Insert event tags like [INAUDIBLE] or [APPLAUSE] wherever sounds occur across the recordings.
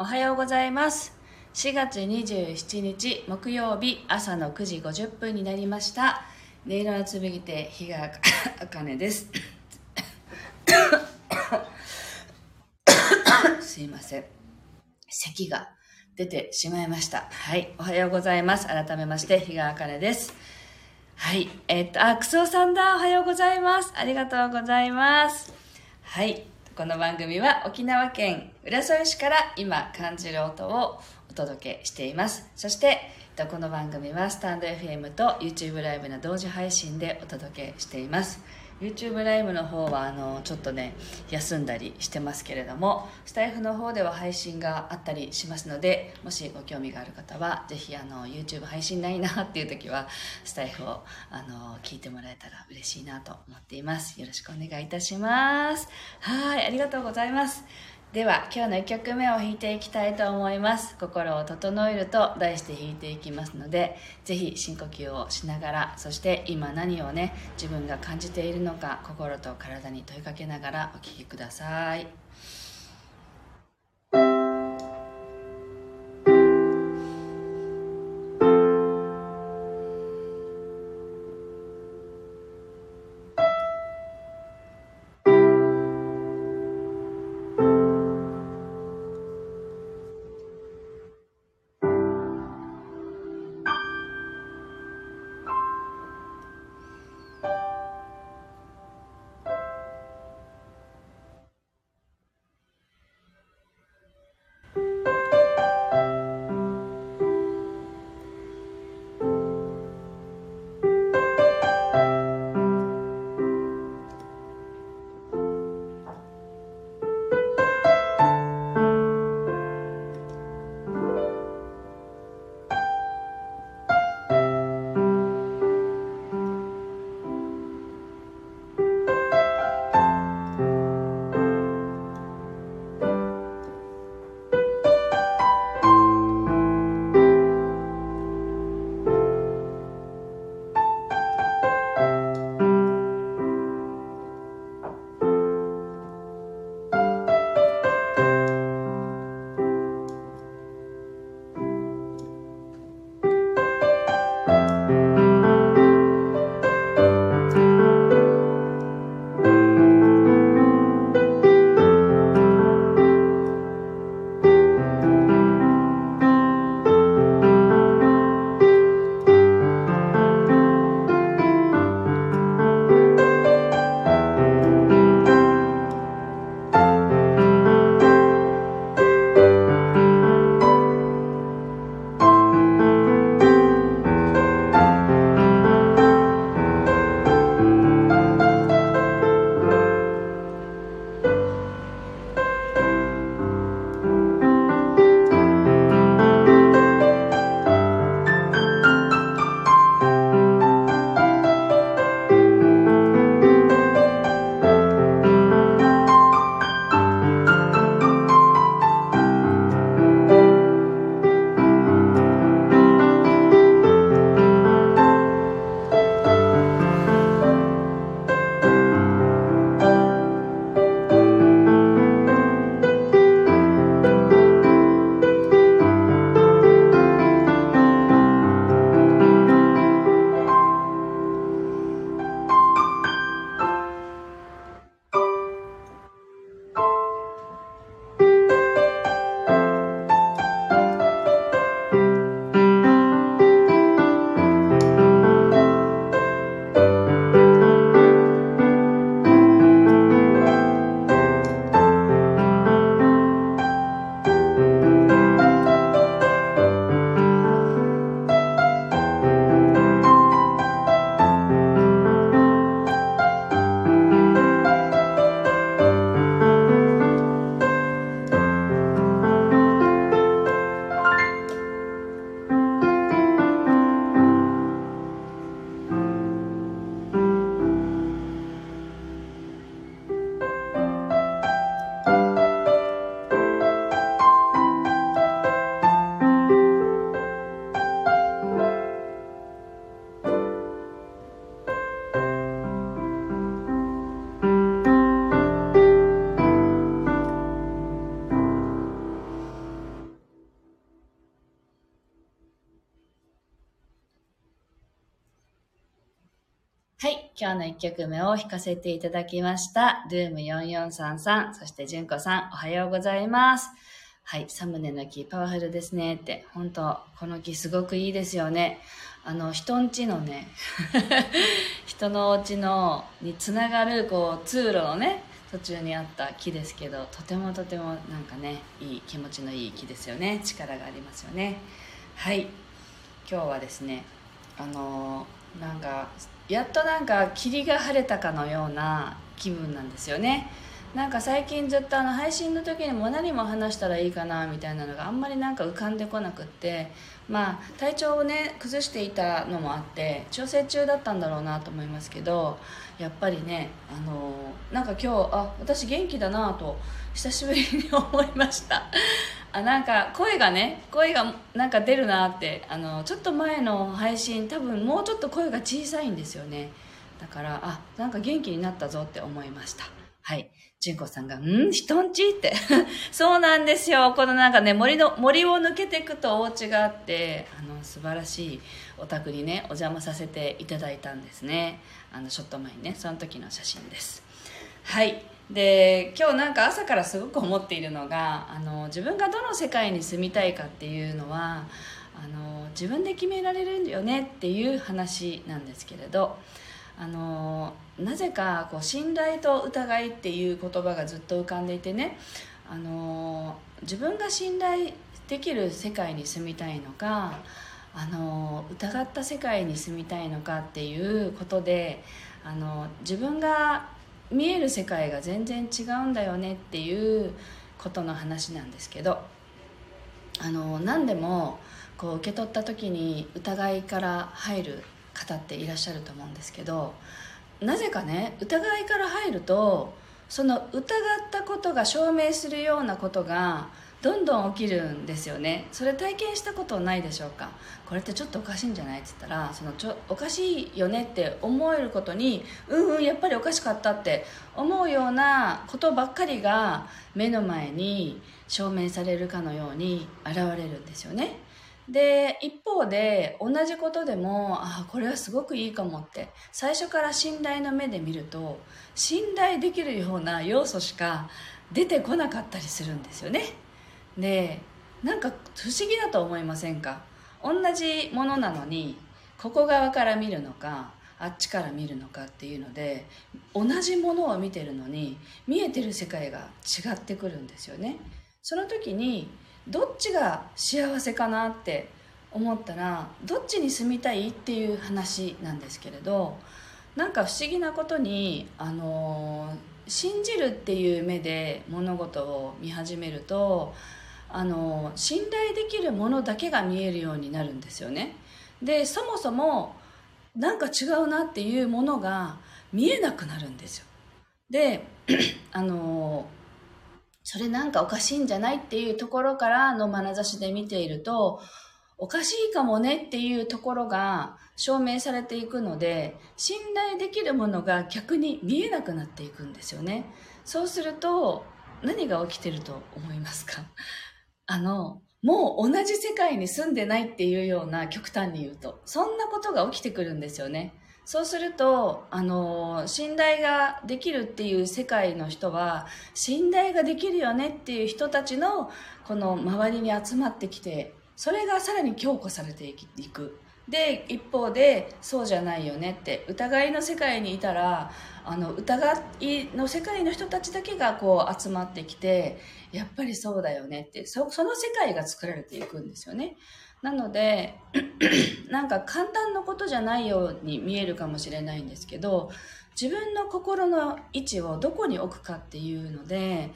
おはようございます。4月27日木曜日朝の9時50分になりました。音色の紡手日川茜です。[COUGHS] すいません。咳が出てしまいました。はいおはようございます。改めまして日川茜です。はいえっとあクソさんだ。おはようございます。ありがとうございます。はい。この番組は沖縄県浦添市から今感じる音をお届けしています。そしてこの番組はスタンド FM と YouTube ライブの同時配信でお届けしています。YouTube ライブの方はあのちょっとね休んだりしてますけれどもスタイフの方では配信があったりしますのでもしご興味がある方は是非 YouTube 配信ないなっていう時はスタイフをあの聞いてもらえたら嬉しいなと思っています。よろしくお願いいたします。はいありがとうございます。では今日の1曲目を弾いていきたいと思います。心を整えると題して弾いていきますので是非深呼吸をしながらそして今何をね自分が感じているのか心と体に問いかけながらお聴きください。はい。今日の1曲目を弾かせていただきました。ルーム4433、そして純子さん、おはようございます。はい。サムネの木、パワフルですねって。本当この木すごくいいですよね。あの、人んちのね、[LAUGHS] 人のお家の、につながる、こう、通路のね、途中にあった木ですけど、とてもとてもなんかね、いい、気持ちのいい木ですよね。力がありますよね。はい。今日はですね、あのー、なんか、やっとなんか霧が晴れたかのような気分なんですよね。なんか最近ずっとあの配信の時にも何も話したらいいかなみたいなのがあんまりなんか浮かんでこなくって。まあ体調をね崩していたのもあって調整中だったんだろうなと思いますけどやっぱりねあのなんか今日あ私元気だなと久しぶりに思いました。あなんか声がね声がなんか出るなってあのちょっと前の配信多分もうちょっと声が小さいんですよねだからあなんか元気になったぞって思いましたはい純子さんが、うん？人んち？って。[LAUGHS] そうなんですよ。このなんかね、森の、森を抜けていくとお家があって、あの、素晴らしいお宅にね、お邪魔させていただいたんですね。あの、ちょっと前にね、その時の写真です。はい。で今日なんか朝からすごく思っているのがあの自分がどの世界に住みたいかっていうのはあの自分で決められるんだよねっていう話なんですけれどあのなぜかこう信頼と疑いっていう言葉がずっと浮かんでいてねあの自分が信頼できる世界に住みたいのかあの疑った世界に住みたいのかっていうことであの自分が見える世界が全然違うんだよねっていうことの話なんですけどあの何でもこう受け取った時に疑いから入る方っていらっしゃると思うんですけどなぜかね疑いから入るとその疑ったことが証明するようなことがどんどん起きるんですよね。それ体験したことないでしょうか？これってちょっとおかしいんじゃないって言ったらそのちょおかしいよねって思えることにうんうんやっぱりおかしかったって思うようなことばっかりが目の前に証明されるかのように現れるんですよね。で一方で同じことでもあこれはすごくいいかもって。最初から信頼の目で見ると信頼できるような要素しか出てこなかったりするんですよね。でなんか不思議だと思いませんか？同じものなのにここ側から見るのかあっちから見るのかっていうので同じものを見てるのに見えてる世界が違ってくるんですよね。その時にどっちが幸せかなって思ったらどっちに住みたいっていう話なんですけれどなんか不思議なことにあの信じるっていう目で物事を見始めるとあの信頼できるものだけが見えるようになるんですよね。でそもそもなんか違うなっていうものが見えなくなるんですよ。で [CLEARS THROAT] あのそれなんかおかしいんじゃないっていうところからの眼差しで見ているとおかしいかもねっていうところが証明されていくので信頼できるものが逆に見えなくなっていくんですよね。そうすると何が起きてると思いますか？あの、もう同じ世界に住んでないっていうような極端に言うと、そんなことが起きてくるんですよね。そうすると、あの、信頼ができるっていう世界の人は、信頼ができるよねっていう人たちの、この周りに集まってきて、それがさらに強固されていく。で一方でそうじゃないよねって疑いの世界にいたらあの疑いの世界の人たちだけがこう集まってきてやっぱりそうだよねってそその世界が作られていくんですよねなので [CLEARS THROAT] なんか簡単なことじゃないように見えるかもしれないんですけど自分の心の位置をどこに置くかっていうので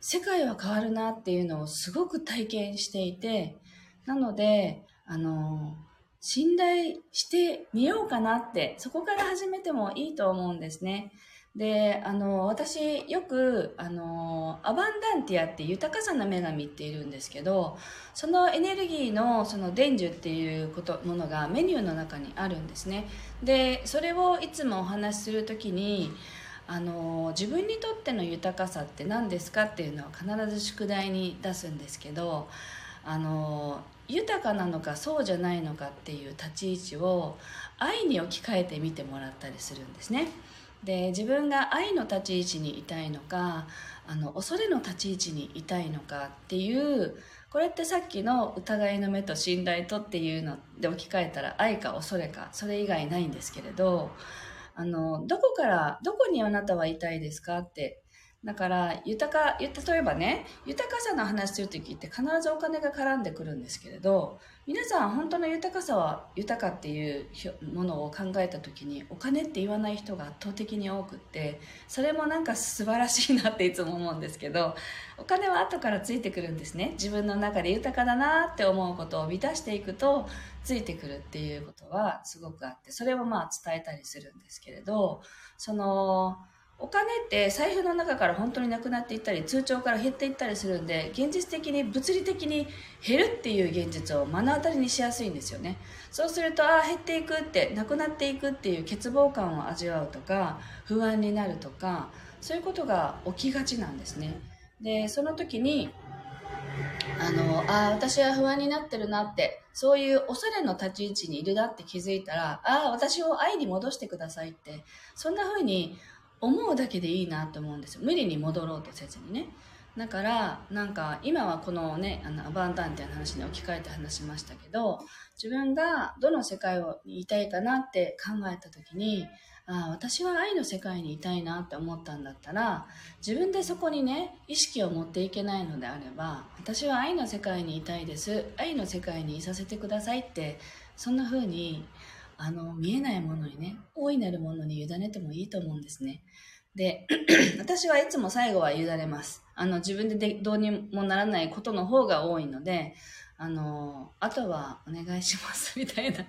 世界は変わるなっていうのをすごく体験していてなのであの信頼してみようかなって、そこから始めてもいいと思うんですね。で、あの、私、よく、あの、アバンダンティアって豊かさの女神っているんですけど、そのエネルギーの、その伝授っていうこと、ものがメニューの中にあるんですね。で、それをいつもお話しするときに、あの、自分にとっての豊かさって何ですかっていうのは必ず宿題に出すんですけど、あの、豊かなのかそうじゃないのかっていう立ち位置を愛に置き換えてみてもらったりするんですねで自分が愛の立ち位置にいたいのかあの恐れの立ち位置にいたいのかっていうこれってさっきの疑いの目と信頼とっていうので置き換えたら愛か恐れかそれ以外ないんですけれどあのどこからどこにあなたはいたいですかってだから、豊か、例えばね、豊かさの話するときって必ずお金が絡んでくるんですけれど、皆さん本当の豊かさは豊かっていうものを考えたときに、お金って言わない人が圧倒的に多くって、それもなんか素晴らしいなって [LAUGHS] いつも思うんですけど、お金は後からついてくるんですね。自分の中で豊かだなって思うことを満たしていくと、ついてくるっていうことはすごくあって、それをまあ伝えたりするんですけれど、その、お金って財布の中から本当になくなっていったり通帳から減っていったりするんで現実的に物理的に減るっていう現実を目の当たりにしやすいんですよね。そうするとああ減っていくってなくなっていくっていう欠乏感を味わうとか不安になるとかそういうことが起きがちなんですね。でその時にあのあ私は不安になってるなってそういう恐れの立ち位置にいるなって気づいたらああ私を愛に戻してくださいってそんな風に思うだけでいいなと思うんですよ。無理に戻ろうとせずにね。だからなんか今はこのねあのアバンタンっていう話に置き換えて話しましたけど自分がどの世界をにいたいかなって考えた時にああ私は愛の世界にいたいなって思ったんだったら自分でそこにね意識を持っていけないのであれば私は愛の世界にいたいです。愛の世界にいさせてくださいってそんな風にあの、見えないものにね、大いなるものに委ねてもいいと思うんですね。で、[CLEARS THROAT] 私はいつも最後は委ねます。あの、自分ででどうにもならないことの方が多いので、あの、あとはお願いしますみたいな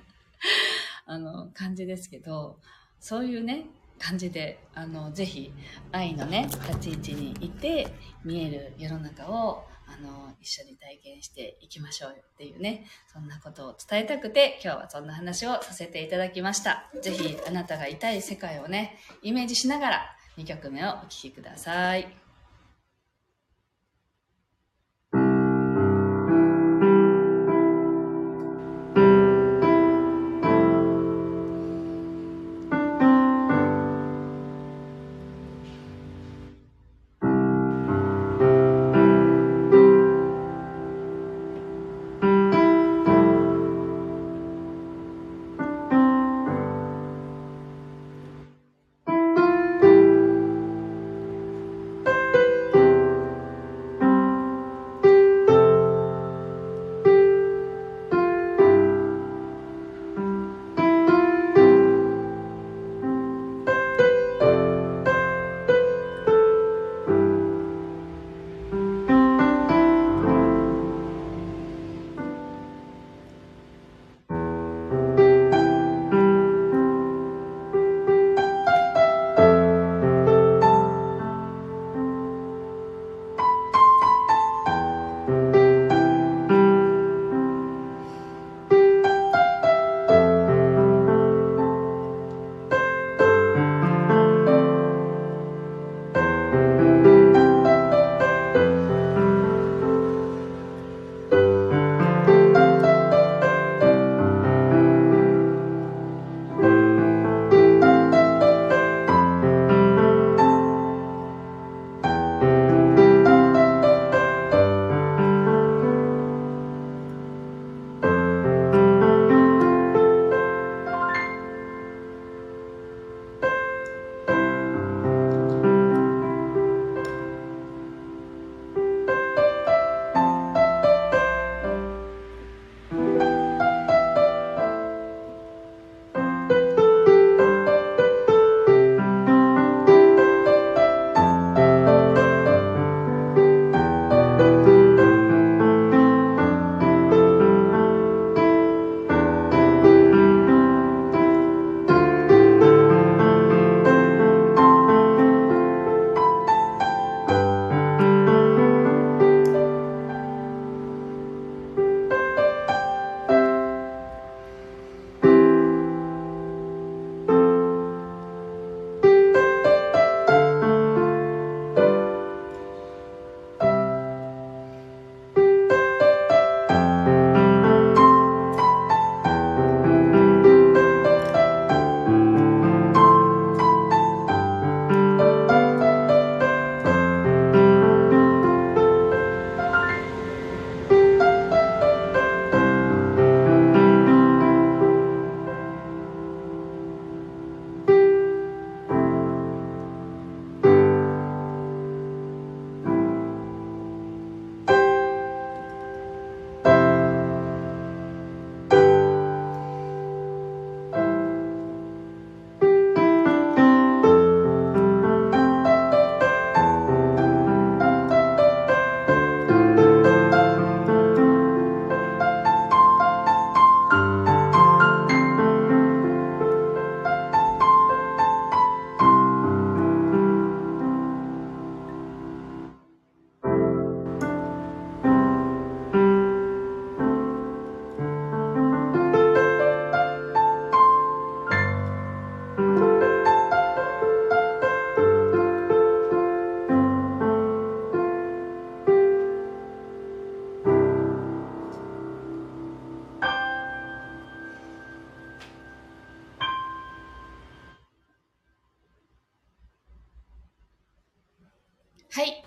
[LAUGHS] あの、感じですけど、そういうね、感じで、あの、ぜひ、愛のね、立ち位置にいて、見える世の中をあの、一緒に体験していきましょうよっていうね、そんなことを伝えたくて、今日はそんな話をさせていただきました。是非、あなたがいたい世界をね、イメージしながら、2曲目をお聴きください。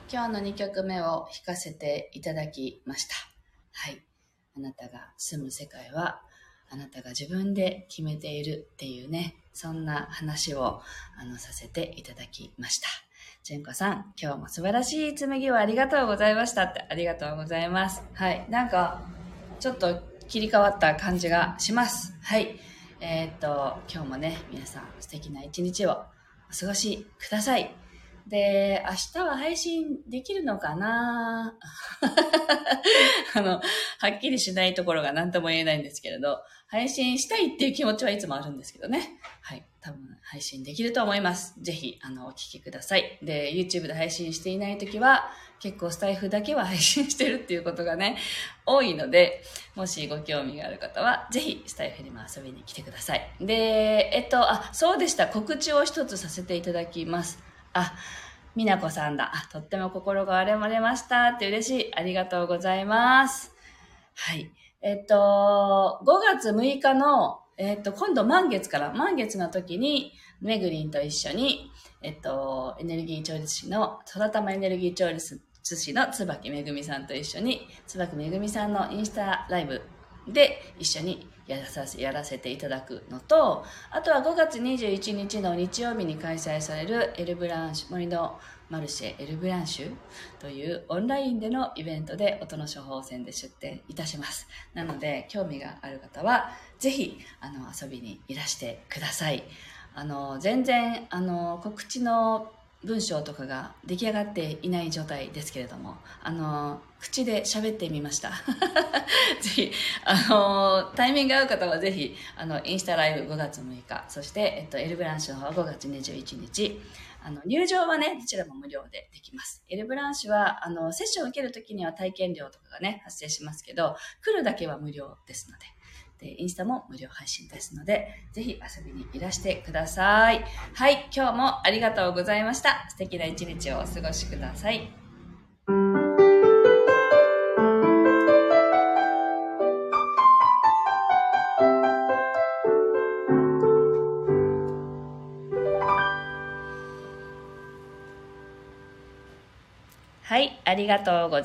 今日の2曲目を弾かせていただきました。はい。あなたが住む世界は、あなたが自分で決めているっていうね、そんな話を、あの、させていただきました。純子さん、今日も素晴らしい紡ぎをありがとうございましたって、ありがとうございます。はい。なんか、ちょっと切り替わった感じがします。はい。えーっと、今日もね、皆さん素敵な一日をお過ごしください。で、明日は配信できるのかな？[LAUGHS] あの、はっきりしないところが何とも言えないんですけれど、配信したいっていう気持ちはいつもあるんですけどね。はい。多分配信できると思います。ぜひ、あの、お聞きください。で、YouTube で配信していないときは、結構スタイフだけは配信してるっていうことがね、多いので、もしご興味がある方は、ぜひスタイフにも遊びに来てください。で、えっと、あ、そうでした。告知を一つさせていただきます。あ、みなこさんだ。とっても心が荒れましたって嬉しい。ありがとうございます。はい。えっと、5月6日の、えっと、今度満月から、満月の時に、めぐりんと一緒に、えっと、エネルギー調律師の、空玉エネルギー調律師の椿めぐみさんと一緒に、椿めぐみさんのインスタライブで一緒にやらさせやらせていただくのと、あとは5月21日の日曜日に開催されるエルブランシュ、森のマルシェエルブランシュというオンラインでのイベントで音の処方箋で出展いたします。なので、興味がある方は、ぜひ、あの、遊びにいらしてください。あの、全然、あの、告知の文章とかが出来上がっていない状態ですけれども、あの、口で喋ってみました。[LAUGHS] ぜひ、あの、タイミング合う方はぜひ、あの、インスタライブ5月6日、そして、えっと、エルブランシュの方は5月21日、あの、入場はね、どちらも無料でできます。エルブランシュは、あの、セッションを受けるときには体験料とかがね、発生しますけど、来るだけは無料ですので、で、インスタも無料配信ですので、ぜひ遊びにいらしてください。はい、今日もありがとうございました。素敵な一日をお過ごしください。はい、ありがとうございます。